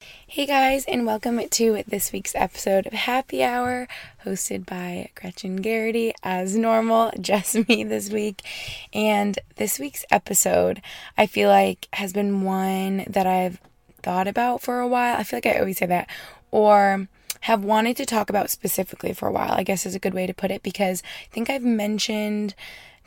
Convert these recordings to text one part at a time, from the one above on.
Hey guys, and welcome to this week's episode of Happy Hour, hosted by Gretchen Geraghty, as normal, just me this week. And this week's episode, I feel like, has been one that I've thought about for a while. I feel like I always say that. Or have wanted to talk about specifically for a while, I guess is a good way to put it, because I think I've mentioned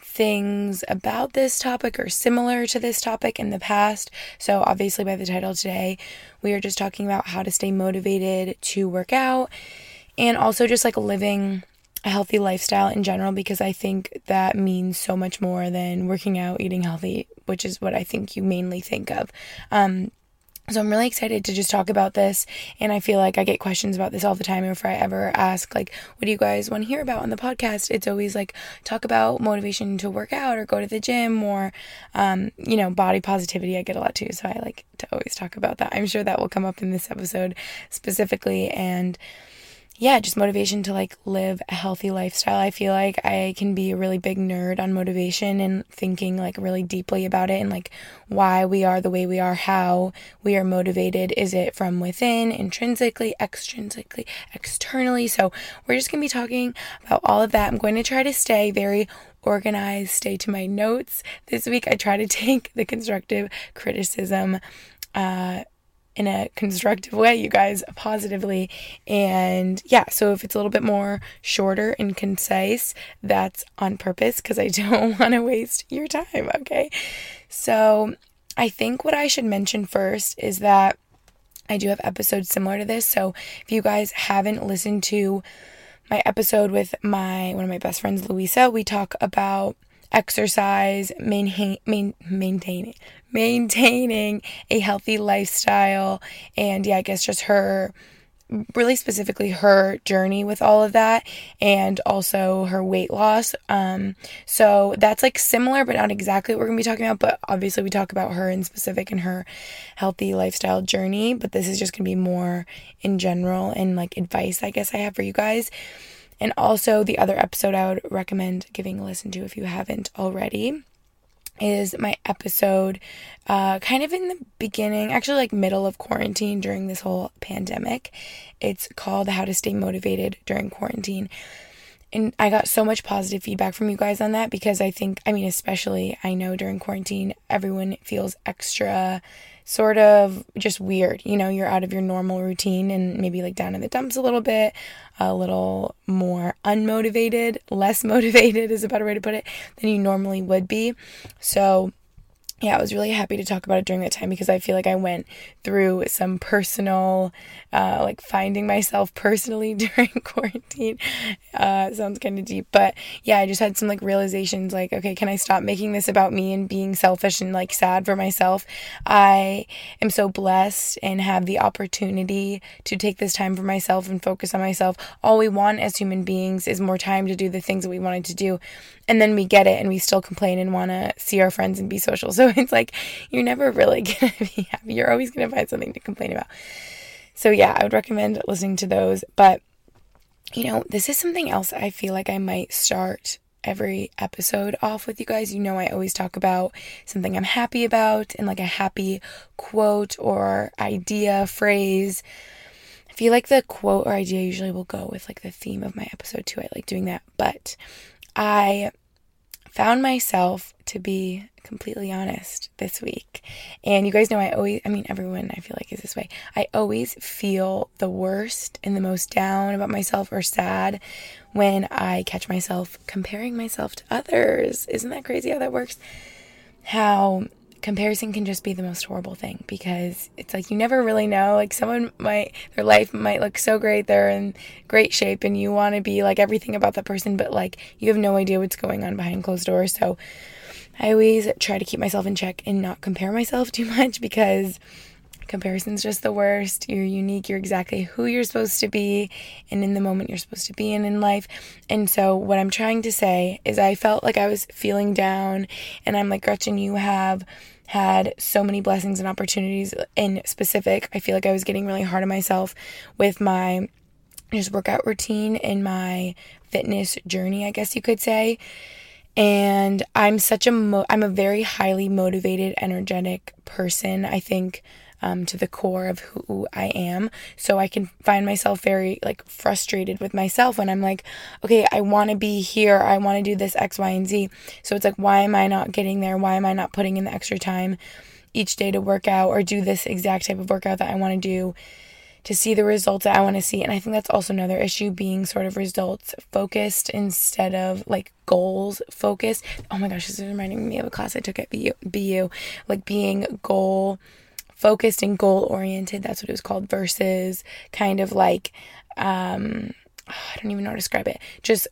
things about this topic or similar to this topic in the past. So, obviously, by the title today, we are just talking about how to stay motivated to work out and also just like living a healthy lifestyle in general because I think that means so much more than working out, eating healthy, which is what I think you mainly think of. Um, so I'm really excited to just talk about this and I feel like I get questions about this all the time if I ever ask like what do you guys want to hear about on the podcast? It's always like talk about motivation to work out or go to the gym or um, you know body positivity I get a lot too so I like to always talk about that. I'm sure that will come up in this episode specifically and yeah, just motivation to like live a healthy lifestyle. I feel like I can be a really big nerd on motivation and thinking like really deeply about it and like why we are the way we are, how we are motivated. Is it from within, intrinsically, extrinsically, externally? So we're just to be talking about all of that. I'm going to try to stay very organized, stay to my notes. This week I try to take the constructive criticism uh in a constructive way, you guys, positively. And yeah, so if it's a little bit more shorter and concise, that's on purpose because I don't want to waste your time, okay? So I think what I should mention first is that I do have episodes similar to this. So if you guys haven't listened to my episode with my one of my best friends Louisa, we talk about exercise, maintain, main, maintaining, maintaining a healthy lifestyle, and yeah, I guess just her really specifically her journey with all of that and also her weight loss. Um, so that's like similar, but not exactly what we're gonna be talking about. But obviously, we talk about her in specific and her healthy lifestyle journey. But this is just gonna be more in general and like advice, I guess I have for you guys. And also, the other episode I would recommend giving a listen to if you haven't already is my episode uh, kind of in the beginning, actually, like middle of quarantine during this whole pandemic. It's called How to Stay Motivated During Quarantine. And I got so much positive feedback from you guys on that because I think, I mean, especially I know during quarantine, everyone feels extra sort of just weird. You know, you're out of your normal routine and maybe like down in the dumps a little bit, a little more unmotivated, less motivated is a better way to put it than you normally would be. So, yeah, I was really happy to talk about it during that time because I feel like I went through some personal, uh, like finding myself personally during quarantine. Uh, sounds kind of deep, but yeah, I just had some like realizations like, okay, can I stop making this about me and being selfish and like sad for myself? I am so blessed and have the opportunity to take this time for myself and focus on myself. All we want as human beings is more time to do the things that we wanted to do. And then we get it and we still complain and want to see our friends and be social. So it's like you're never really going to be happy. You're always going to find something to complain about. So yeah, I would recommend listening to those. But you know, this is something else I feel like I might start every episode off with you guys. You know, I always talk about something I'm happy about and like a happy quote or idea, phrase. I feel like the quote or idea usually will go with like the theme of my episode too. I like doing that. But I found myself to be completely honest this week. And you guys know I always, I mean, everyone I feel like is this way. I always feel the worst and the most down about myself or sad when I catch myself comparing myself to others. Isn't that crazy how that works? How comparison can just be the most horrible thing because it's like you never really know. Like someone might, their life might look so great, they're in great shape, and you want to be like everything about that person, but like you have no idea what's going on behind closed doors. So I always try to keep myself in check and not compare myself too much because comparison's just the worst. You're unique. You're exactly who you're supposed to be and in the moment you're supposed to be in in life. And so what I'm trying to say is I felt like I was feeling down and I'm like, Gretchen, you have had so many blessings and opportunities in specific. I feel like I was getting really hard on myself with my just workout routine and my fitness journey, I guess you could say. And I'm such a mo- I'm a very highly motivated, energetic person. I think um, to the core of who I am. So I can find myself very like frustrated with myself when I'm like, okay, I want to be here. I want to do this X, Y, and Z. So it's like, why am I not getting there? Why am I not putting in the extra time each day to work out or do this exact type of workout that I want to do? to see the results that I want to see. And I think that's also another issue being sort of results focused instead of like goals focused. Oh my gosh, this is reminding me of a class I took at BU, BU like being goal focused and goal oriented. That's what it was called versus kind of like, um, I don't even know how to describe it. Just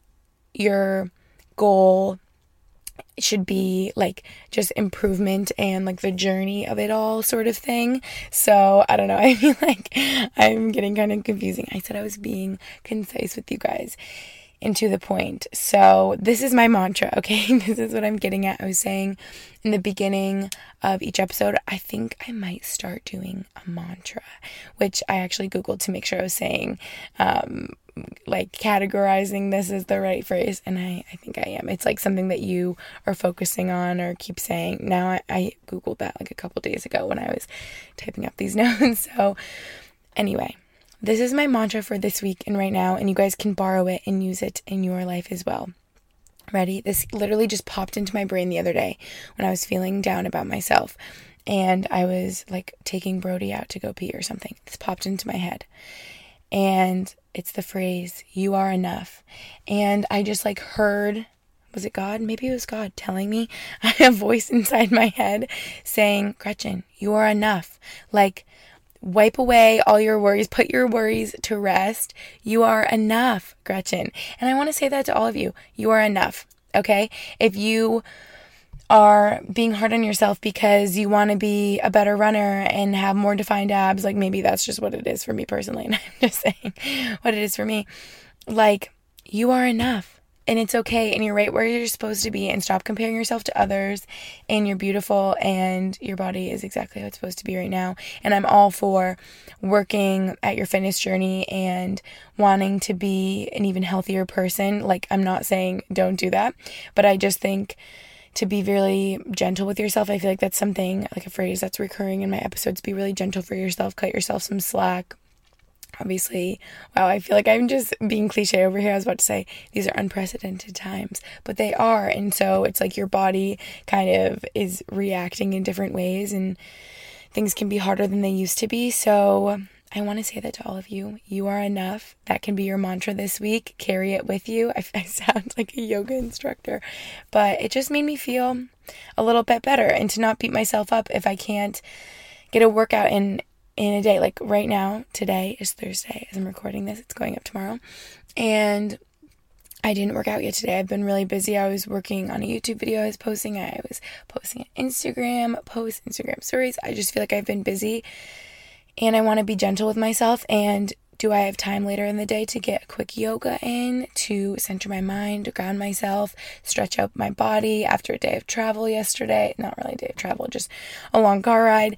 your goal should be like just improvement and like the journey of it all sort of thing. So I don't know. I feel like I'm getting kind of confusing. I said I was being concise with you guys and to the point. So, this is my mantra, okay? this is what I'm getting at. I was saying in the beginning of each episode, I think I might start doing a mantra, which I actually Googled to make sure I was saying, um, like categorizing this as the right phrase. And I, I think I am. It's like something that you are focusing on or keep saying. Now, I, I Googled that like a couple days ago when I was typing up these notes. So, anyway. This is my mantra for this week and right now, and you guys can borrow it and use it in your life as well. Ready? This literally just popped into my brain the other day when I was feeling down about myself and I was like taking Brody out to go pee or something. This popped into my head. And it's the phrase, you are enough. And I just like heard, was it God? Maybe it was God telling me. I have a voice inside my head saying, Gretchen, you are enough. Like, Wipe away all your worries, put your worries to rest. You are enough, Gretchen. And I want to say that to all of you. You are enough, okay? If you are being hard on yourself because you want to be a better runner and have more defined abs, like maybe that's just what it is for me personally. And I'm just saying what it is for me. Like, you are enough and it's okay and you're right where you're supposed to be and stop comparing yourself to others and you're beautiful and your body is exactly how it's supposed to be right now and i'm all for working at your fitness journey and wanting to be an even healthier person like i'm not saying don't do that but i just think to be really gentle with yourself. I feel like that's something like a phrase that's recurring in my episodes. Be really gentle for yourself, cut yourself some slack, obviously, wow, I feel like I'm just being cliche over here. I was about to say these are unprecedented times, but they are. And so it's like your body kind of is reacting in different ways and things can be harder than they used to be. So I want to say that to all of you. You are enough. That can be your mantra this week. Carry it with you. I, I sound like a yoga instructor, but it just made me feel a little bit better and to not beat myself up if I can't get a workout in in a day. Like right now, today is Thursday as I'm recording this, it's going up tomorrow. And I didn't work out yet today. I've been really busy. I was working on a YouTube video I was posting. I was posting an Instagram post, Instagram stories. I just feel like I've been busy and I want to be gentle with myself. And do I have time later in the day to get a quick yoga in to center my mind, ground myself, stretch out my body after a day of travel yesterday? Not really a day of travel, just a long car ride.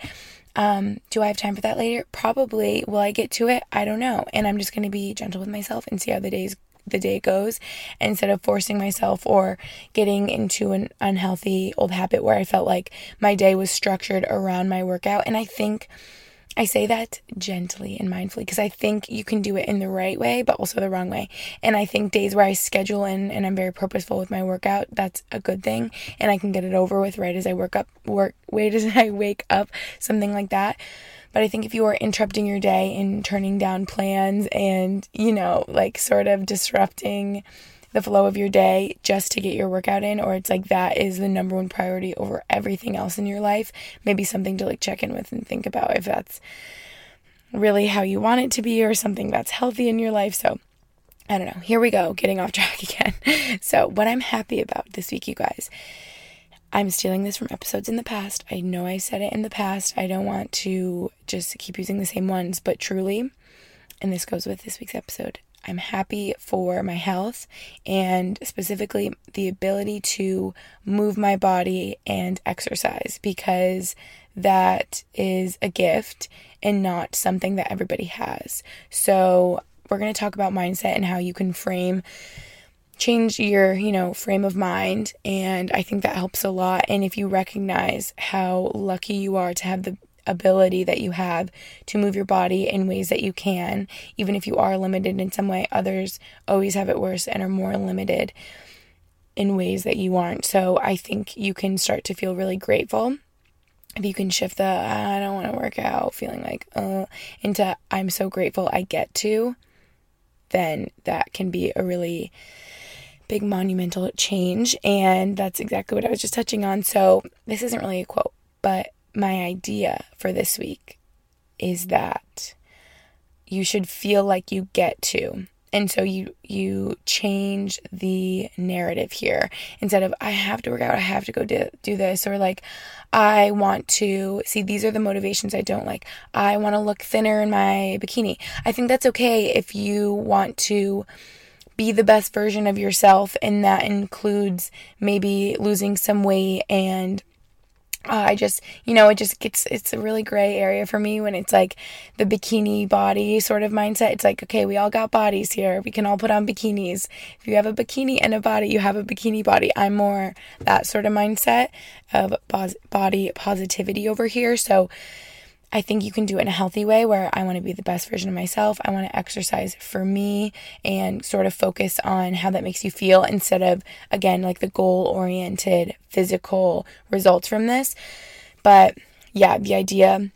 Um, do I have time for that later? Probably. Will I get to it? I don't know. And I'm just going to be gentle with myself and see how the days the day goes instead of forcing myself or getting into an unhealthy old habit where I felt like my day was structured around my workout. And I think I say that gently and mindfully because I think you can do it in the right way, but also the wrong way. And I think days where I schedule in and I'm very purposeful with my workout, that's a good thing. And I can get it over with right as I work up, work, wait as I wake up, something like that. But I think if you are interrupting your day and turning down plans and, you know, like sort of disrupting the flow of your day just to get your workout in, or it's like that is the number one priority over everything else in your life, maybe something to like check in with and think about if that's really how you want it to be or something that's healthy in your life. So, I don't know. Here we go, getting off track again. so, what I'm happy about this week, you guys, I'm stealing this from episodes in the past. I know I said it in the past. I don't want to just keep using the same ones, but truly, and this goes with this week's episode, I'm happy for my health and specifically the ability to move my body and exercise because that is a gift and not something that everybody has. So, we're going to talk about mindset and how you can frame change your, you know, frame of mind and I think that helps a lot and if you recognize how lucky you are to have the ability that you have to move your body in ways that you can, even if you are limited in some way. Others always have it worse and are more limited in ways that you aren't. So I think you can start to feel really grateful if you can shift the I don't want to work out feeling like uh into I'm so grateful I get to, then that can be a really big monumental change and that's exactly what I was just touching on. So this isn't really a quote, but my idea for this week is that you should feel like you get to. And so you you change the narrative here. Instead of i have to work out i have to go do, do this or like i want to see these are the motivations i don't like. I want to look thinner in my bikini. I think that's okay if you want to be the best version of yourself and that includes maybe losing some weight and uh, I just, you know, it just gets, it's a really gray area for me when it's like the bikini body sort of mindset. It's like, okay, we all got bodies here. We can all put on bikinis. If you have a bikini and a body, you have a bikini body. I'm more that sort of mindset of body positivity over here. So, I think you can do it in a healthy way where I want to be the best version of myself. I want to exercise for me and sort of focus on how that makes you feel instead of, again, like the goal oriented physical results from this. But yeah, the idea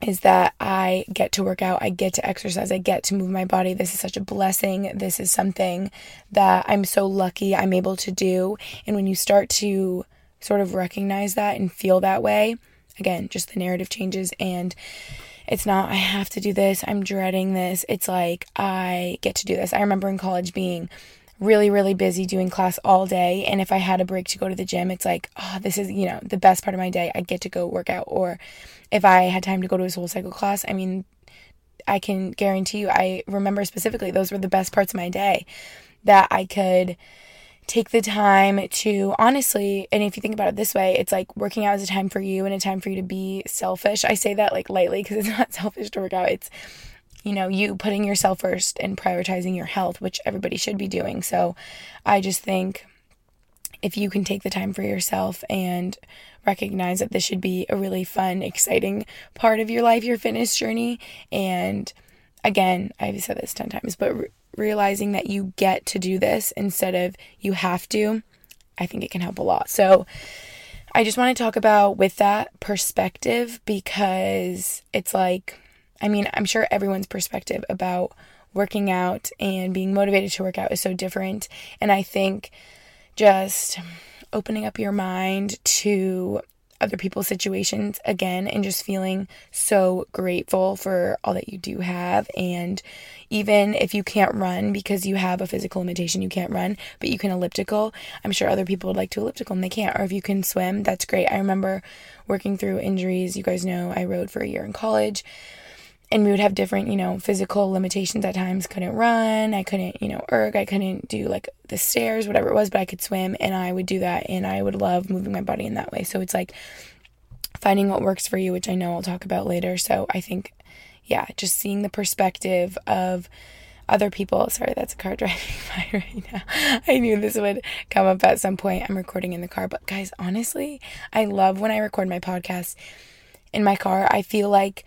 is that I get to work out, I get to exercise, I get to move my body. This is such a blessing. This is something that I'm so lucky I'm able to do. And when you start to sort of recognize that and feel that way, again, just the narrative changes and it's not I have to do this, I'm dreading this. It's like I get to do this. I remember in college being really really busy doing class all day and if I had a break to go to the gym, it's like, oh, this is, you know, the best part of my day. I get to go work out or if I had time to go to a SoulCycle class, I mean, I can guarantee you I remember specifically those were the best parts of my day that I could take the time to honestly, and if you think about it this way, it's like working out is a time for you and a time for you to be selfish. I say that like lightly because it's not selfish to work out. It's, you know, you putting yourself first and prioritizing your health, which everybody should be doing. So I just think if you can take the time for yourself and recognize that this should be a really fun, exciting part of your life, your fitness journey, and again, I've said this 10 times, but realizing that you get to do this instead of you have to, I think it can help a lot. So, I just want to talk about with that perspective because it's like, I mean, I'm sure everyone's perspective about working out and being motivated to work out is so different. And I think just opening up your mind to other people's situations again and just feeling so grateful for all that you do have. And even if you can't run because you have a physical limitation, you can't run, but you can elliptical, I'm sure other people would like to elliptical and they can't. Or if you can swim, that's great. I remember working through injuries. You guys know I rowed for a year in college and we would have different, you know, physical limitations at times. Couldn't run, I couldn't, you know, erg, I couldn't do like the stairs, whatever it was, but I could swim and I would do that and I would love moving my body in that way. So it's like finding what works for you, which I know I'll talk about later. So I think, yeah, just seeing the perspective of other people. Sorry, that's a car driving by right now. I knew this would come up at some point. I'm recording in the car, but guys, honestly, I love when I record my podcast in my car. I feel like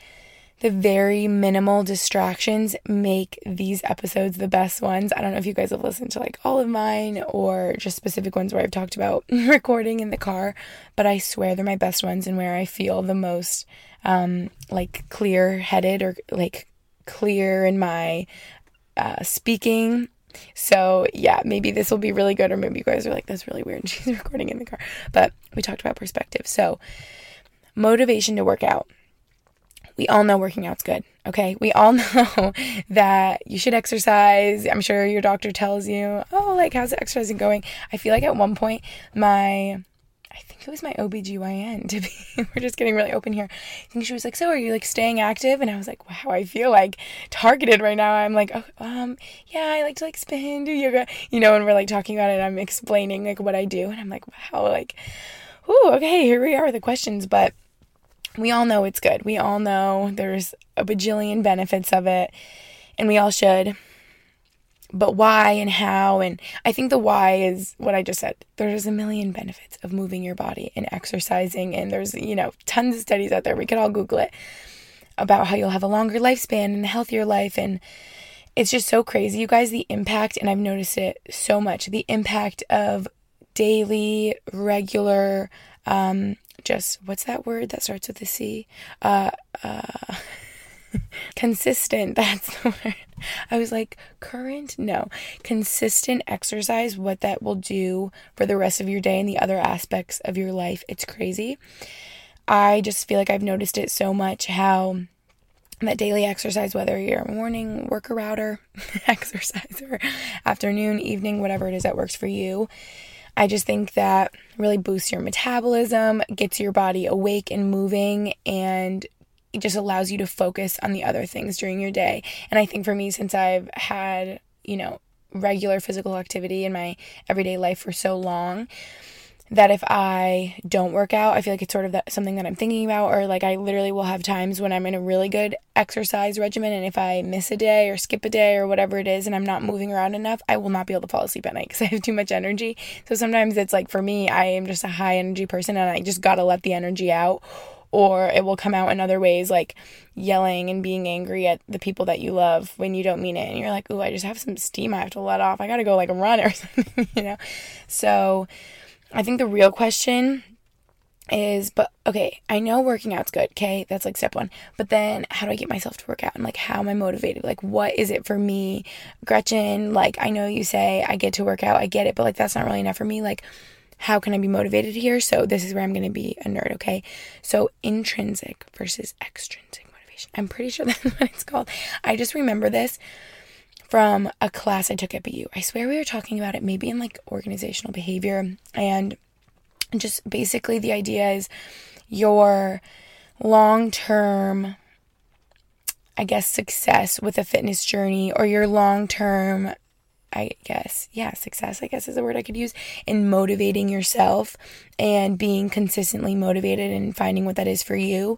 the very minimal distractions make these episodes the best ones. I don't know if you guys have listened to like all of mine or just specific ones where I've talked about recording in the car, but I swear they're my best ones and where I feel the most um, like clear headed or like clear in my uh, speaking. So, yeah, maybe this will be really good, or maybe you guys are like, that's really weird. She's recording in the car. But we talked about perspective. So, motivation to work out we all know working out's good. Okay. We all know that you should exercise. I'm sure your doctor tells you, oh, like, how's the exercising going? I feel like at one point, my, I think it was my OBGYN to be, we're just getting really open here. I think she was like, so are you like staying active? And I was like, wow, I feel like targeted right now. I'm like, oh, um, yeah, I like to like spin, do yoga, you know, and we're like talking about it. I'm explaining like what I do. And I'm like, wow, like, ooh, okay, here we are, the questions. But, we all know it's good. We all know there's a bajillion benefits of it, and we all should. But why and how? And I think the why is what I just said. There's a million benefits of moving your body and exercising, and there's, you know, tons of studies out there. We could all Google it about how you'll have a longer lifespan and a healthier life. And it's just so crazy, you guys, the impact, and I've noticed it so much the impact of daily, regular, um, just what's that word that starts with a C? Uh, uh, consistent. That's the word. I was like, current? No. Consistent exercise, what that will do for the rest of your day and the other aspects of your life. It's crazy. I just feel like I've noticed it so much how that daily exercise, whether you're a morning worker outer exercise or afternoon, evening, whatever it is that works for you, I just think that really boosts your metabolism, gets your body awake and moving, and it just allows you to focus on the other things during your day. And I think for me, since I've had, you know, regular physical activity in my everyday life for so long, that if I don't work out, I feel like it's sort of that, something that I'm thinking about, or like I literally will have times when I'm in a really good exercise regimen, and if I miss a day or skip a day or whatever it is, and I'm not moving around enough, I will not be able to fall asleep at night because I have too much energy. So sometimes it's like for me, I am just a high energy person, and I just gotta let the energy out, or it will come out in other ways, like yelling and being angry at the people that you love when you don't mean it, and you're like, "Ooh, I just have some steam I have to let off. I gotta go like run or something," you know. So I think the real question is but okay i know working out's good okay? That's like step one. But then how do i get myself to work out? And like how am i motivated? Like what is it for me gretchen? Like i know you say i get to work out i get it but like that's not really enough for me. Like how can i be motivated here? So this is where i'm going to be a nerd okay? So intrinsic versus extrinsic motivation. I'm pretty sure that's what it's called. I just remember this from a class I took at BU. I swear we were talking about it maybe in like organizational behavior and just basically the idea is your long term I guess success with a fitness journey or your long term I guess, yeah, success, I guess is a word I could use in motivating yourself and being consistently motivated and finding what that is for you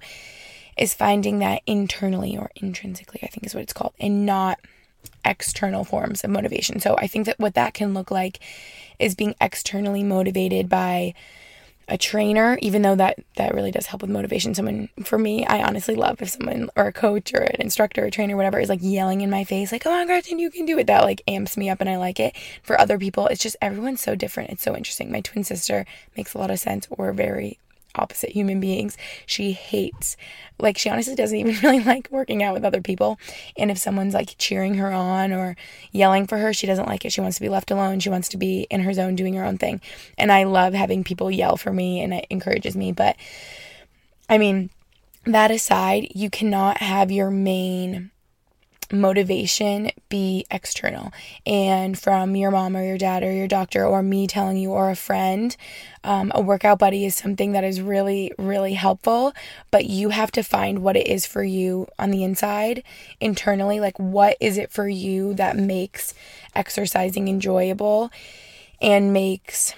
is finding that internally or intrinsically, I think is what it's called, and not external forms of motivation. So I think that what that can look like is being externally motivated by a trainer, even though that that really does help with motivation. Someone for me, I honestly love if someone or a coach or an instructor or trainer, whatever, is like yelling in my face, like, oh "Come on, Gretchen, you can do it." That like amps me up, and I like it. For other people, it's just everyone's so different. It's so interesting. My twin sister makes a lot of sense. We're very opposite human beings. She hates, like, she honestly doesn't even really like working out with other people. And if someone's like cheering her on or yelling for her, she doesn't like it. She wants to be left alone. She wants to be in her zone doing her own thing. And I love having people yell for me and it encourages me. But I mean, that aside, you cannot have your main motivation be external. And from your mom or your dad or your doctor or me telling you or a friend um, a workout buddy is something that is really really helpful but you have to find what it is for you on the inside internally. Like what is it for you that makes exercising enjoyable and makes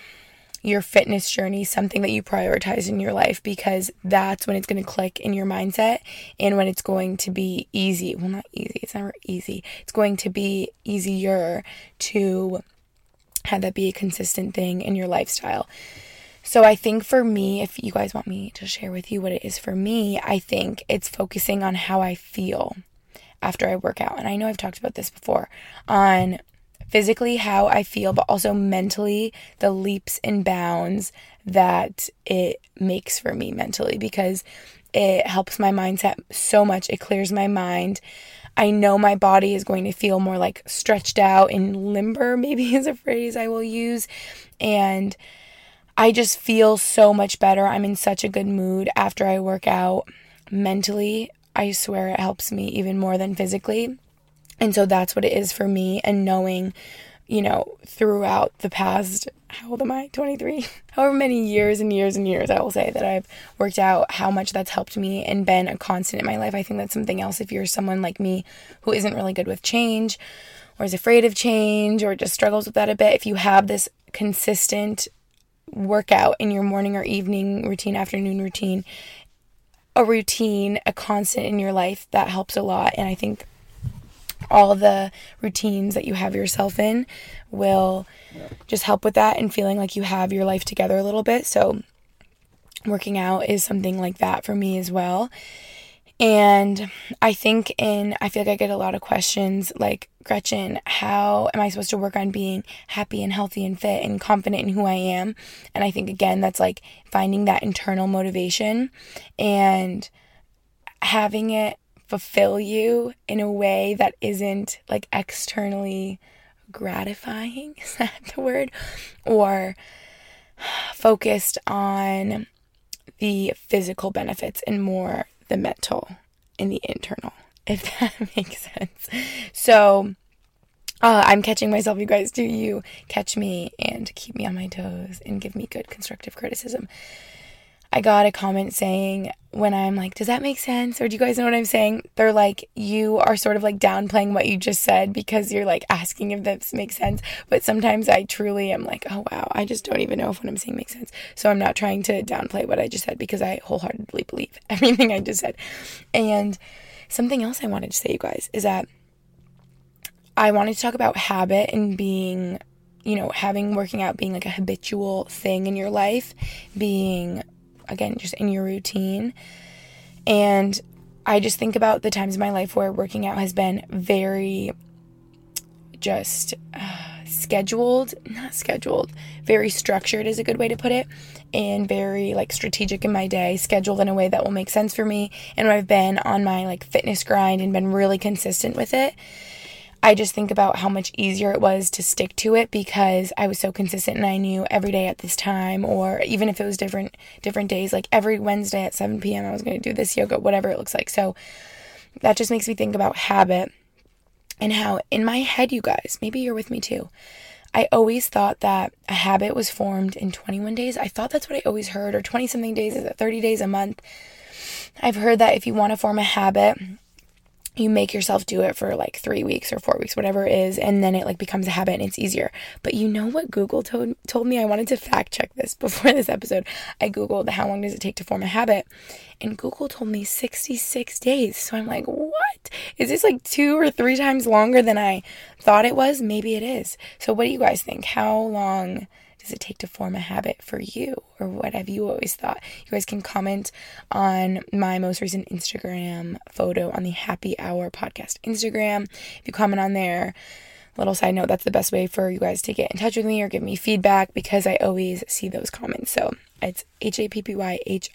your fitness journey something that you prioritize in your life because that's when it's going to click in your mindset and when it's going to be easy. Well, not easy, it's never easy. It's going to be easier to have that be a consistent thing in your lifestyle. So I think for me, if you guys want me to share with you what it is for me, I think it's focusing on how I feel after I work out. And I know I've talked about this before on physically how I feel, but also mentally the leaps and bounds that it makes for me mentally because it helps my mindset so much. It clears my mind. I know my body is going to feel more like stretched out and limber, maybe is a phrase I will use. And I just feel so much better. I'm in such a good mood after I work out mentally. I swear it helps me even more than physically. And so that's what it is for me. And knowing, you know, throughout the past, how old am I? 23? However many years and years and years I will say that I've worked out, how much that's helped me and been a constant in my life. I think that's something else if you're someone like me who isn't really good with change or is afraid of change or just struggles with that a bit. If you have this consistent workout in your morning or evening routine, afternoon routine, a routine, a constant in your life, that helps a lot. And I think all the routines that you have yourself in will just help with that and feeling like you have your life together a little bit. So, working out is something like that for me as well. And I think in, I feel like I get a lot of questions like, Gretchen, how am I supposed to work on being happy and healthy and fit and confident in who I am? And I think, again, that's like finding that internal motivation and having it fulfill you in a way that isn't like externally gratifying. Is that the word? Or focused on the physical benefits and more the mental and the internal, if that makes sense. So, uh, I'm catching myself, you guys. Do you catch me and keep me on my toes and give me good constructive criticism? I got a comment saying when I'm like, does that make sense? Or do you guys know what I'm saying? They're like, you are sort of like downplaying what you just said because you're like asking if this makes sense. But sometimes I truly am like, oh wow, I just don't even know if what I'm saying makes sense. So I'm not trying to downplay what I just said because I wholeheartedly believe everything I just said. And something else I wanted to say, you guys, is that I wanted to talk about habit and being, you know, having working out being like a habitual thing in your life, being again, just in your routine. And I just think about the times in my life where working out has been very just uh, scheduled, not scheduled, very structured is a good way to put it, and very like strategic in my day, scheduled in a way that will make sense for me. And I've been on my like fitness grind and been really consistent with it. I just think about how much easier it was to stick to it because I was so consistent and I knew every day at this time or even if it was different different days like every Wednesday at 7 p.m. I was going to do this yoga whatever it looks like. So that just makes me think about habit and how in my head you guys, maybe you're with me too. I always thought that a habit was formed in 21 days. I thought that's what I always heard or 20 something days is it 30 days a month. I've heard that if you want to form a habit, you make yourself do it for like three weeks or four weeks, whatever it is, and then it like becomes a habit and it's easier. But you know what Google told told me? I wanted to fact check this before this episode. I googled how long does it take to form a habit, and Google told me 66 days. So I'm like, what? Is this like two or three times longer than I thought it was? Maybe it is. So what do you guys think? How long? Does it take to form a habit for you? Or what have you always thought? You guys can comment on my most recent Instagram photo on the Happy Hour podcast Instagram. If you comment on there, little side note, that's the best way for you guys to get in touch with me or give me feedback because I always see those comments. So it's H A P P Y H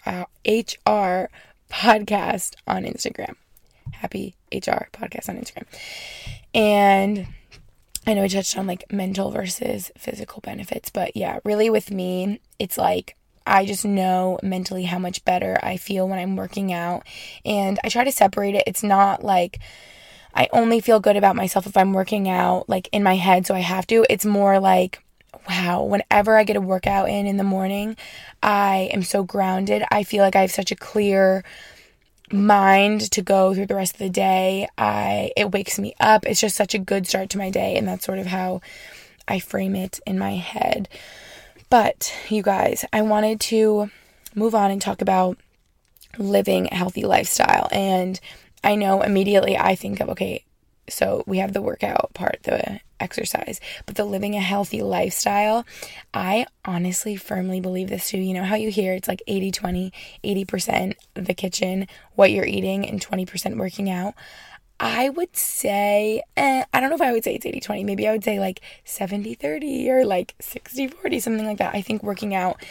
R podcast on Instagram. Happy HR podcast on Instagram. And I know I touched on like mental versus physical benefits, but yeah, really with me, it's like I just know mentally how much better I feel when I'm working out. And I try to separate it. It's not like I only feel good about myself if I'm working out like in my head, so I have to. It's more like, wow, whenever I get a workout in in the morning, I am so grounded. I feel like I have such a clear mind to go through the rest of the day. I it wakes me up. It's just such a good start to my day and that's sort of how I frame it in my head. But you guys, I wanted to move on and talk about living a healthy lifestyle and I know immediately I think of okay, So we have the workout part, the exercise, but the living a healthy lifestyle, I honestly firmly believe this too. You know how you hear it's like 80 20, 80% the kitchen, what you're eating, and 20% working out. I would say, eh, I don't know if I would say it's 80 20. Maybe I would say like 70 30 or like 60 40, something like that. I think working out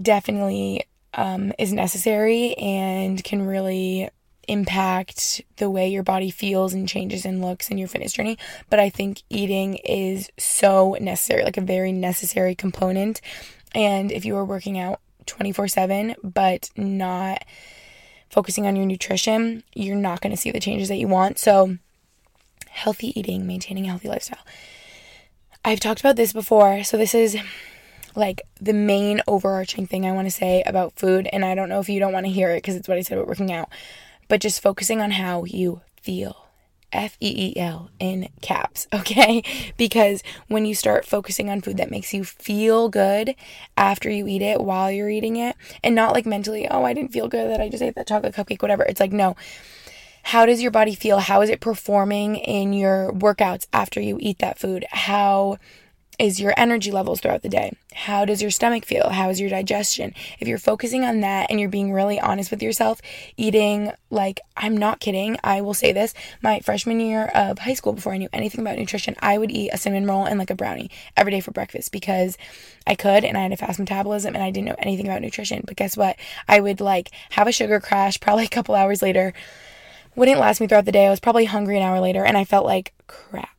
definitely um, is necessary and can really impact the way your body feels and changes and looks in your fitness journey. But I think eating is so necessary, like a very necessary component. And if you are working out 24 7, but not focusing on your nutrition, you're not going to see the changes that you want. So, healthy eating, maintaining a healthy lifestyle. I've talked about this before. So, this is like the main overarching thing I want to say about food. And I don't know if you don't want to hear it because it's what I said about working out but just focusing on how you feel. F E E L in caps, okay? Because when you start focusing on food that makes you feel good after you eat it, while you're eating it, and not like mentally, oh, I didn't feel good that I just ate that chocolate cupcake, whatever. It's like, no. How does your body feel? How is it performing in your workouts after you eat that food? How is your energy levels throughout the day? How does your stomach feel? How is your digestion? If you're focusing on that and you're being really honest with yourself, eating like I'm not kidding, I will say this, my freshman year of high school before I knew anything about nutrition, I would eat a cinnamon roll and like a brownie every day for breakfast because I could and I had a fast metabolism and I didn't know anything about nutrition. But guess what? I would like have a sugar crash probably a couple hours later. Wouldn't last me throughout the day. I was probably hungry an hour later and I felt like crap.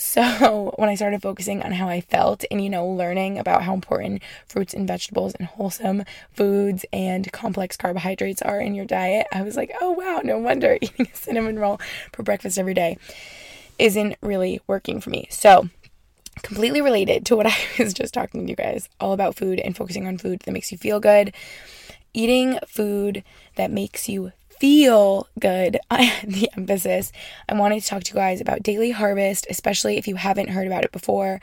So, when I started focusing on how I felt and, you know, learning about how important fruits and vegetables and wholesome foods and complex carbohydrates are in your diet, I was like, oh wow, no wonder eating a cinnamon roll for breakfast every day isn't really working for me. So, completely related to what I was just talking to you guys, all about food and focusing on food that makes you feel good. Eating food that makes you feel good, the emphasis, I wanted to talk to you guys about Daily Harvest, especially if you haven't heard about it before.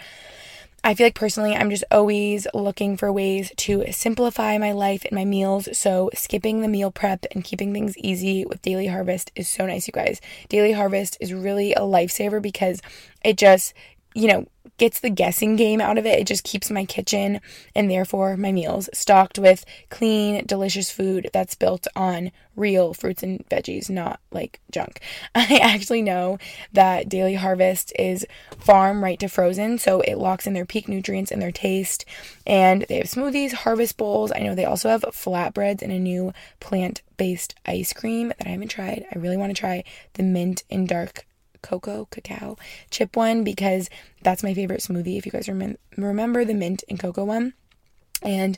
I feel like personally, I'm just always looking for ways to simplify my life and my meals. So, skipping the meal prep and keeping things easy with Daily Harvest is so nice, you guys. Daily Harvest is really a lifesaver because it just, you know, gets the guessing game out of it. It just keeps my kitchen and therefore my meals stocked with clean, delicious food that's built on real fruits and veggies, not like junk. I actually know that Daily Harvest is farm right to frozen, so it locks in their peak nutrients and their taste. And they have smoothies, harvest bowls. I know they also have flatbreads and a new plant based ice cream that I haven't tried. I really want to try the mint and dark cocoa, cacao chip one because that's my favorite smoothie. If you guys rem- remember the mint and cocoa one. And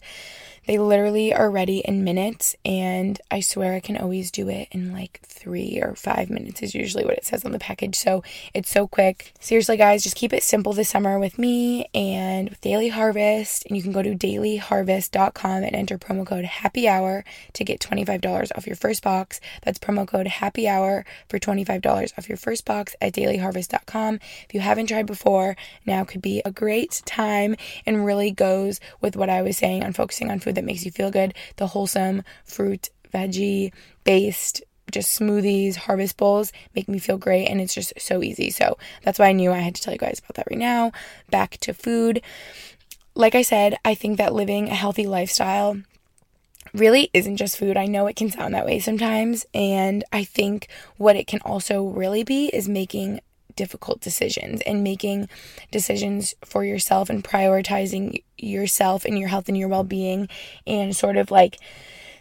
they literally are ready in minutes, and I swear I can always do it in like three or five minutes, is usually what it says on the package. So it's so quick. Seriously, guys, just keep it simple this summer with me and with Daily Harvest. And you can go to dailyharvest.com and enter promo code happy hour to get $25 off your first box. That's promo code happy hour for $25 off your first box at dailyharvest.com. If you haven't tried before, now could be a great time and really goes with what I was saying on focusing on food that makes you feel good, the wholesome fruit, veggie based just smoothies, harvest bowls make me feel great and it's just so easy. So that's why I knew I had to tell you guys about that right now. Back to food. Like I said, I think that living a healthy lifestyle really isn't just food. I know it can sound that way sometimes. And I think what it can also really be is making difficult decisions and making decisions for yourself and prioritizing yourself and your health and your well being and sort of like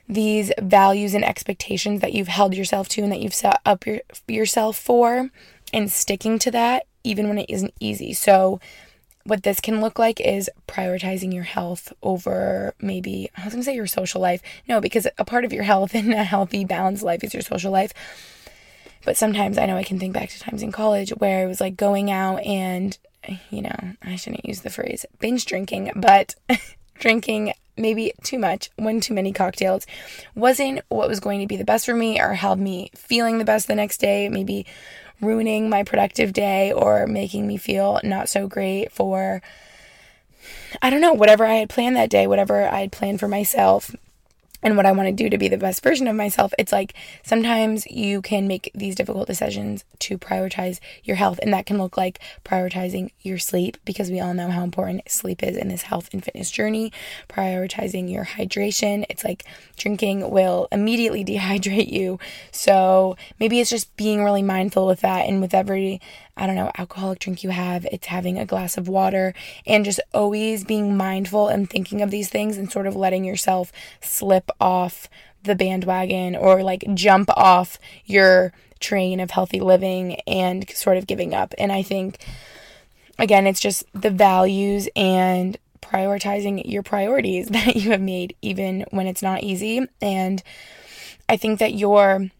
these values and expectations that you've held yourself to and that you've set up your, yourself for and sticking to that even when it isn't easy. So, what this can look like is prioritizing your health over maybe, I was gonna say your social life. No, because a part of your health and a healthy, balanced life is your social life. But sometimes I know I can think back to times in college where it was like going out and, you know, I shouldn't use the phrase binge drinking, but drinking maybe too much, one too many cocktails wasn't what was going to be the best for me or held me feeling the best the next day, maybe ruining my productive day or making me feel not so great for I don't know, whatever I had planned that day, whatever I had planned for myself. And what I want to do to be the best version of myself, it's like sometimes you can make these difficult decisions to prioritize your health. And that can look like prioritizing your sleep because we all know how important sleep is in this health and fitness journey. Prioritizing your hydration. It's like drinking will immediately dehydrate you. So maybe it's just being really mindful with that. And with every I don't know, alcoholic drink you have, it's having a glass of water and just always being mindful and thinking of these things and sort of letting yourself slip off the bandwagon or like jump off your train of healthy living and sort of giving up. And I think, again, it's just the values and prioritizing your priorities that you have made, even when it's not easy. And I think that your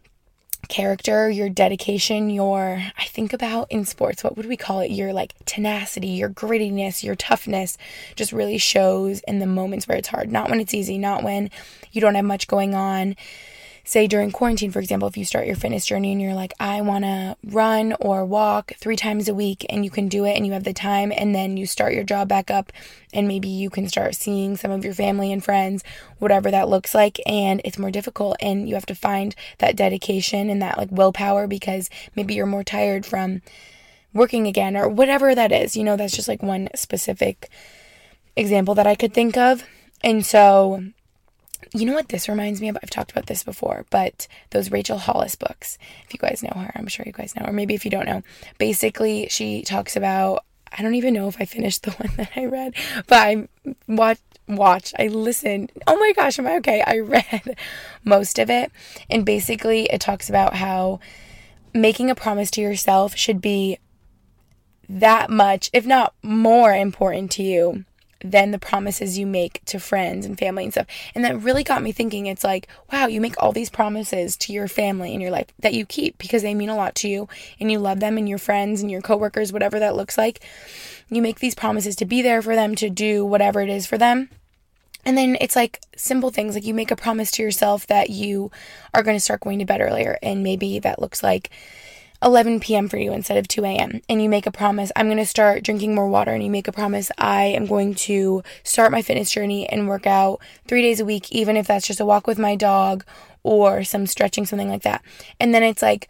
character, your dedication, your, I think about in sports, what would we call it? Your like tenacity, your grittiness, your toughness just really shows in the moments where it's hard. Not when it's easy, not when you don't have much going on say during quarantine, for example, if you start your fitness journey and you're like, I want to run or walk three times a week and you can do it and you have the time, and then you start your job back up and maybe you can start seeing some of your family and friends, whatever that looks like, and it's more difficult and you have to find that dedication and that like willpower because maybe you're more tired from working again or whatever that is. You know, that's just like one specific example that I could think of. And so you know what this reminds me of? I've talked about this before, but those Rachel Hollis books. If you guys know her, I'm sure you guys know, or maybe if you don't know, basically she talks about. I don't even know if I finished the one that I read, but I watched, watch, I listened. Oh my gosh, am I okay? I read most of it, and basically it talks about how making a promise to yourself should be that much, if not more important to you than the promises you make to friends and family and stuff. And that really got me thinking it's like, wow, you make all these promises to your family in your life that you keep because they mean a lot to you and you love them and your friends and your coworkers, whatever that looks like. You make these promises to be there for them, to do whatever it is for them. And then it's like simple things like you make a promise to yourself that you are going to start going to bed earlier. And maybe that looks like 11 p.m. for you instead of 2 a.m. and you make a promise, I'm going to start drinking more water, and you make a promise, I am going to start my fitness journey and work out three days a week, even if that's just a walk with my dog or some stretching, something like that. And then it's like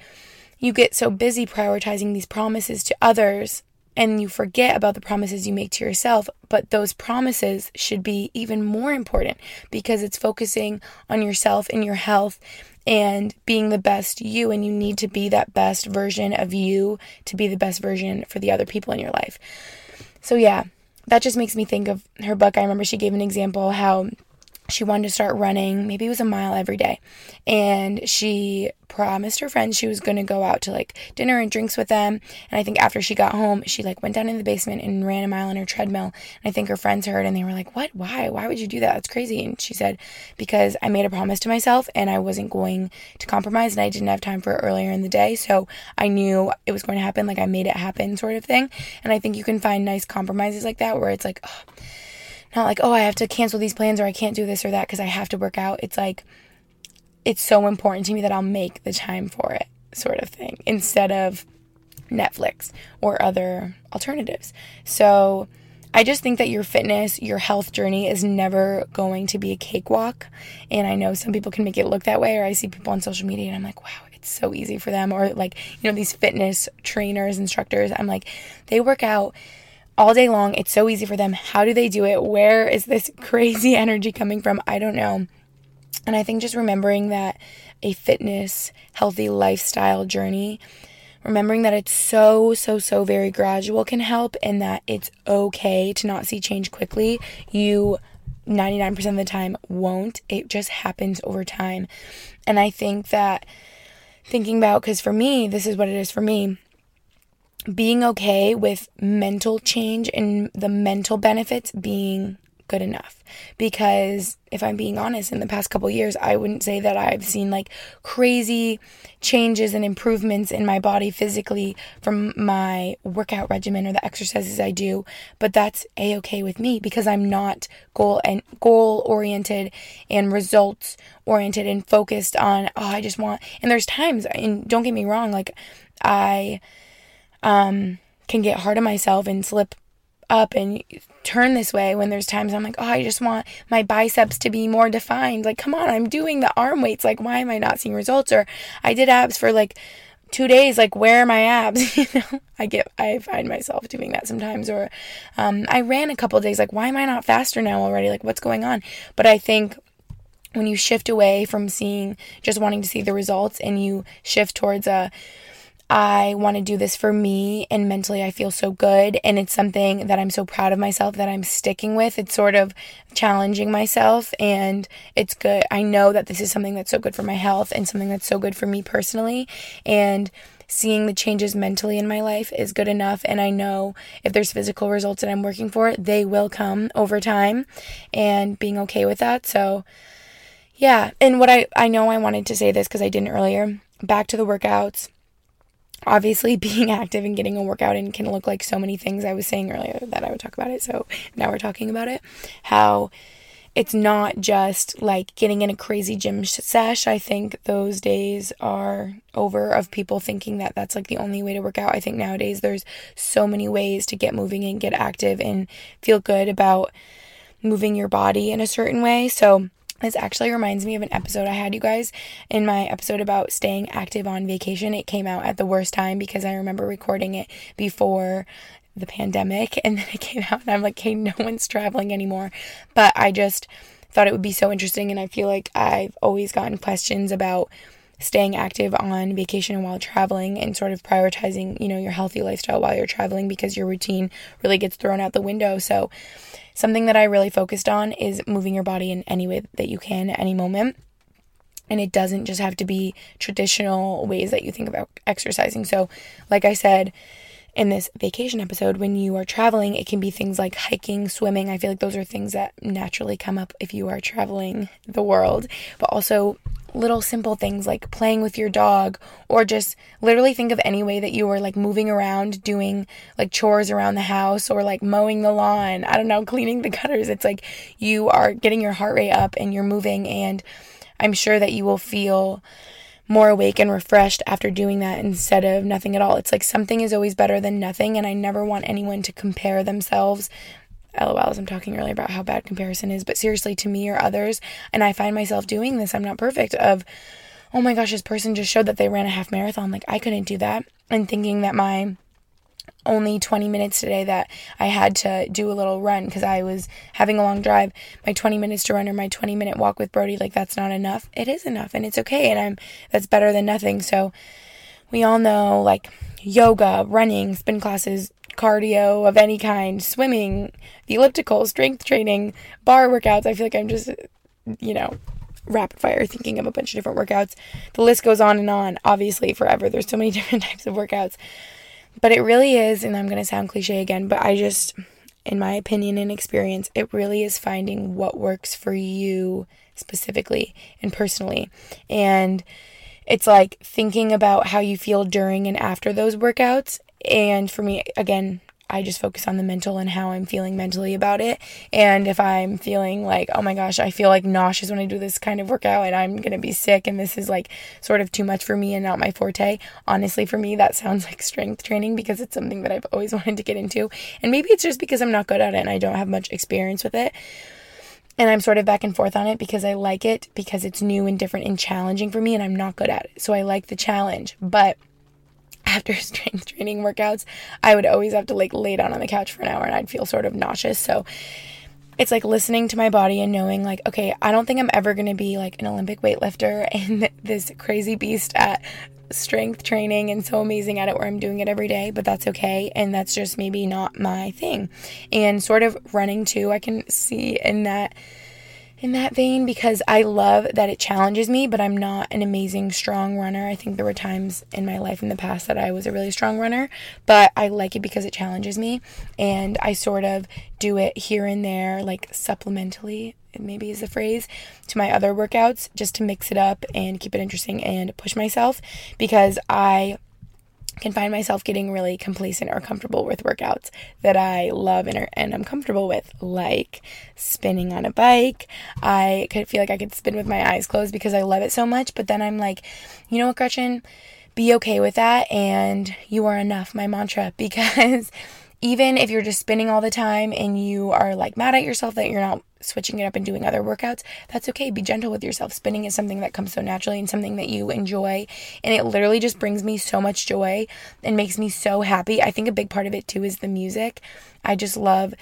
you get so busy prioritizing these promises to others and you forget about the promises you make to yourself. But those promises should be even more important because it's focusing on yourself and your health and being the best you. And you need to be that best version of you to be the best version for the other people in your life. So, yeah, that just makes me think of her book. I remember she gave an example how she wanted to start running maybe it was a mile every day. And she promised her friends she was going to go out to like dinner and drinks with them. And i think after she got home she like went down in the basement and ran a mile on her treadmill. And i think her friends heard and they were like what? Why? Why would you do that? That's crazy. And she said because i made a promise to myself and i wasn't going to compromise and i didn't have time for it earlier in the day. So i knew it was going to happen. Like i made it happen sort of thing. And i think you can find nice compromises like that where it's like oh, not like, oh, I have to cancel these plans or I can't do this or that because I have to work out. It's like, it's so important to me that I'll make the time for it, sort of thing, instead of Netflix or other alternatives. So I just think that your fitness, your health journey is never going to be a cakewalk. And I know some people can make it look that way, or I see people on social media and I'm like, wow, it's so easy for them. Or like, you know, these fitness trainers, instructors, I'm like, they work out all day long. It's so easy for them. How do they do it? Where is this crazy energy coming from? I don't know. And I think just remembering that a fitness, healthy lifestyle journey, remembering that it's so, so, so very gradual can help and that it's okay to not see change quickly. You 99% of the time won't. It just happens over time. And I think that thinking about, because for me, this is what it is for me being okay with mental change and the mental benefits being good enough. Because if i'm being honest in the past couple years i wouldn't say that i've seen like crazy changes and improvements in my body physically from my workout regimen or the exercises i do but that's a-okay with me because i'm not goal and goal oriented and results oriented and focused on oh i just want and there's times and don't get me wrong like i um, can get hard on myself and slip up and turn this way when there's times I'm like, oh, I just want my biceps to be more defined. Like, come on, I'm doing the arm weights. Like, why am I not seeing results? Or I did abs for like two days like where are my abs you know i get i find myself doing that sometimes or um, i ran a couple days like why am i not faster now already like what's going on but i think when you shift away from seeing just wanting to see the results and you shift towards a I want to do this for me and mentally I feel so good and it's something that I'm so proud of myself that I'm sticking with. It's sort of challenging myself and it's good. I know that this is something that's so good for my health and something that's so good for me personally and seeing the changes mentally in my life is good enough and I know if there's physical results that I'm working for, they will come over time and being okay with that. So yeah, and what I I know I wanted to say this cuz I didn't earlier. Back to the workouts obviously being active and getting a workout in can look like so many things. I was saying earlier that I would talk about it, so now we're talking about it. How it's not just like getting in a crazy gym sesh. I think those days are over of people thinking that that's like the only way to work out. I think nowadays there's so many ways to get moving and get active and feel good about moving your body in a certain way. So this actually reminds me of an episode I had, you guys, in my episode about staying active on vacation. It came out at the worst time because I remember recording it before the pandemic and then it came out and I'm like, hey, no one's traveling anymore. But I just thought it would be so interesting and I feel like I've always gotten questions about staying active on vacation and while traveling and sort of prioritizing, you know, your healthy lifestyle while you're traveling because your routine really gets thrown out the window. So Something that I really focused on is moving your body in any way that you can at any moment. And it doesn't just have to be traditional ways that you think about exercising. So, like I said, in this vacation episode, when you are traveling, it can be things like hiking, swimming. I feel like those are things that naturally come up if you are traveling the world, but also little simple things like playing with your dog or just literally think of any way that you were like moving around doing like chores around the house or like mowing the lawn i don't know cleaning the gutters it's like you are getting your heart rate up and you're moving and i'm sure that you will feel more awake and refreshed after doing that instead of nothing at all. It's like something is always better than nothing, and I never want anyone to compare themselves LOL as I'm talking earlier about how bad comparison is, but seriously to me or others, and I find myself doing this, I'm not perfect, of, oh my gosh, this person just showed that they ran a half marathon. Like, I couldn't do that. And thinking that my only 20 minutes today that I had to do a little run because I was having a long drive, my 20 minutes to run or my 20 minute walk with Brody, like, that's not enough. It is enough, and it's okay, and I'm, that's better than nothing. So, we all know, like, yoga, running, spin classes, cardio of any kind, swimming, the elliptical, strength training, barre workouts. I feel like I'm just, you know, rapid fire thinking of a bunch of different workouts. The list goes on and on, obviously, forever. There's so many different types of workouts. But it really is, and I'm going to sound cliche again, but I just, in my opinion and experience, it really is finding what works for you specifically and personally. And it's like thinking about how you feel during and after those workouts and for me, again, I just focus on the mental and how I'm feeling mentally about it. And if I'm feeling like, oh my gosh, I feel like nauseous when I do this kind of workout and I'm going to be sick and this is like sort of too much for me and not my forte, honestly, for me, that sounds like strength training because it's something that I've always wanted to get into. And maybe it's just because I'm not good at it and I don't have much experience with it. And I'm sort of back and forth on it because I like it because it's new and different and challenging for me and I'm not good at it. So I like the challenge. But after strength training workouts, I would always have to like lay down on the couch for an hour and I'd feel sort of nauseous. So it's like listening to my body and knowing like, okay, I don't think I'm ever going to be like an Olympic weightlifter and this crazy beast at strength training and so amazing at it where I'm doing it every day, but that's okay. And that's just maybe not my thing. And sort of running too, I can see in that in that vein because I love that it challenges me, but I'm not an amazing strong runner. I think there were times in my life in the past that I was a really strong runner, but I like it because it challenges me and I sort of do it here and there, like supplementally, maybe is the phrase, to my other workouts just to mix it up and keep it interesting and push myself because I can find myself getting really complacent or comfortable with workouts that I love and, are, and I'm comfortable with, like spinning on a bike. I could feel like I could spin with my eyes closed because I love it so much, but then I'm like, you know what, Gretchen? Be okay with that, and you are enough, my mantra, because even if you're just spinning all the time and you are like mad at yourself that you're not switching it up and doing other workouts, that's okay. Be gentle with yourself. Spinning is something that comes so naturally and something that you enjoy. And it literally just brings me so much joy and makes me so happy. I think a big part of it too is the music. I just love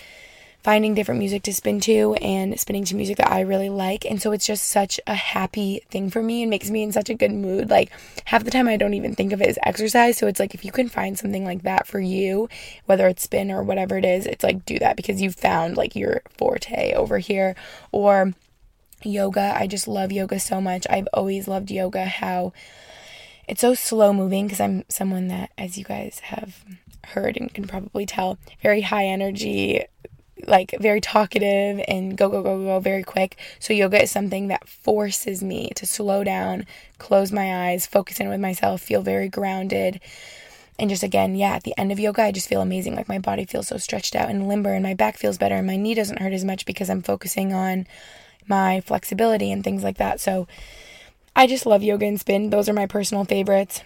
finding different music to spin to and spinning to music that I really like. And so it's just such a happy thing for me and makes me in such a good mood. Like half the time I don't even think of it as exercise. So it's like if you can find something like that for you, whether it's spin or whatever it is, it's like do that because you've found like your forte over here or yoga. I just love yoga so much. I've always loved yoga how it's so slow moving because I'm someone that as you guys have heard and can probably tell, very high energy, like very talkative and go, go, go, go very quick. So, yoga is something that forces me to slow down, close my eyes, focus in with myself, feel very grounded. And just again, yeah, at the end of yoga, I just feel amazing. Like my body feels so stretched out and limber, and my back feels better, and my knee doesn't hurt as much because I'm focusing on my flexibility and things like that. So, I just love yoga and spin. Those are my personal favorites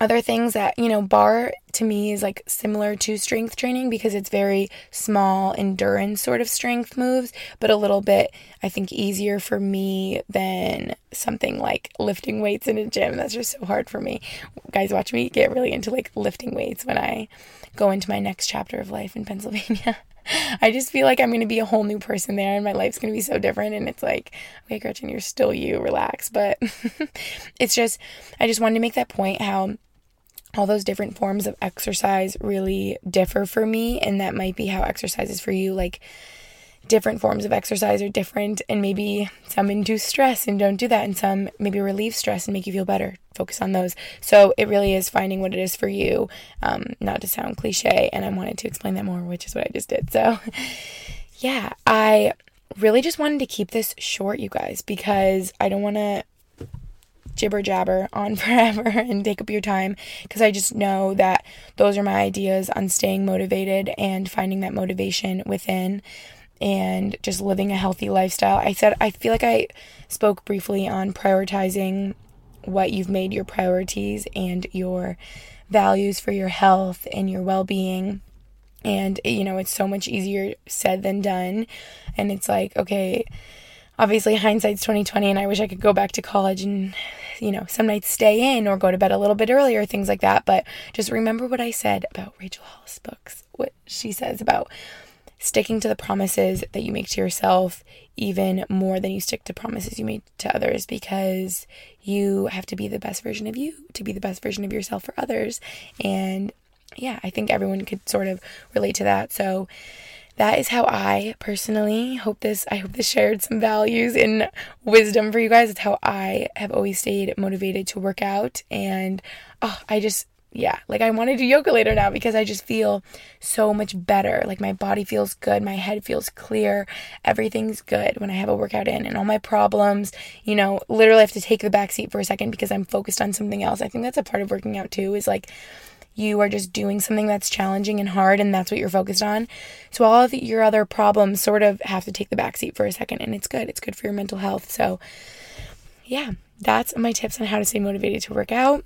other things that you know barre to me is like similar to strength training because it's very small endurance sort of strength moves but a little bit i think easier for me than something like lifting weights in a gym that's just so hard for me guys watch me get really into like lifting weights when i go into my next chapter of life in pennsylvania I just feel like I'm going to be a whole new person there and my life's going to be so different. And it's like, okay, Gretchen, you're still you, relax. But it's just, I just wanted to make that point how all those different forms of exercise really differ for me and that might be how exercise is for you. Like different forms of exercise are different and maybe some induce stress and don't do that and some maybe relieve stress and make you feel better. Focus on those. So it really is finding what it is for you um, not to sound cliche and i wanted to explain that more which is what i just did. So yeah i really just wanted to keep this short you guys because i don't want to jibber jabber on forever and take up your time because I just know that those are my ideas on staying motivated and finding that motivation within and just living a healthy lifestyle. I said I feel like I spoke briefly on prioritizing what you've made your priorities and your values for your health and your well-being and you know it's so much easier said than done and it's like okay obviously hindsight's 2020 and I wish I could go back to college and you know, some nights stay in or go to bed a little bit earlier, things like that. But just remember what I said about Rachel Hollis books, what she says about sticking to the promises that you make to yourself even more than you stick to promises you made to others because you have to be the best version of you to be the best version of yourself for others. And yeah, I think everyone could sort of relate to that. So that is how I personally hope this I hope this shared some values and wisdom for you guys. It's how I have always stayed motivated to work out and oh, I just yeah, like I want to do yoga later now because I just feel so much better. Like my body feels good, my head feels clear, everything's good when I have a workout in, and all my problems, you know, literally have to take the back seat for a second because I'm focused on something else. I think that's a part of working out too, is like you are just doing something that's challenging and hard and that's what you're focused on. So all of your other problems sort of have to take the back seat for a second and it's good. It's good for your mental health. So yeah, that's my tips on how to stay motivated to work out,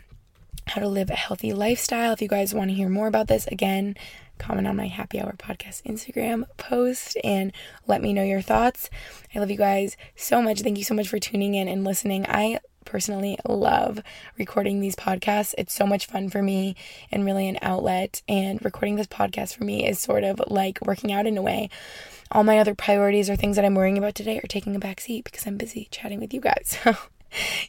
how to live a healthy lifestyle. If you guys want to hear more about this, again, comment on my happy hour podcast Instagram post and let me know your thoughts. I love you guys so much. Thank you so much for tuning in and listening. I personally love recording these podcasts. It's so much fun for me and really an outlet. And recording this podcast for me is sort of like working out in a way. All my other priorities or things that I'm worrying about today are taking a back seat because I'm busy chatting with you guys. So,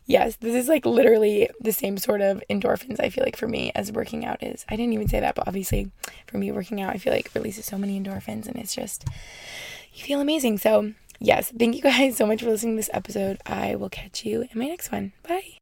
yes, this is like literally the same sort of endorphins I feel like for me as working out is. I didn't even say that, but obviously for me, working out, I feel like releases so many endorphins and it's just, you feel amazing. So, yes, thank you guys so much for listening to this episode. I will catch you in my next one. Bye.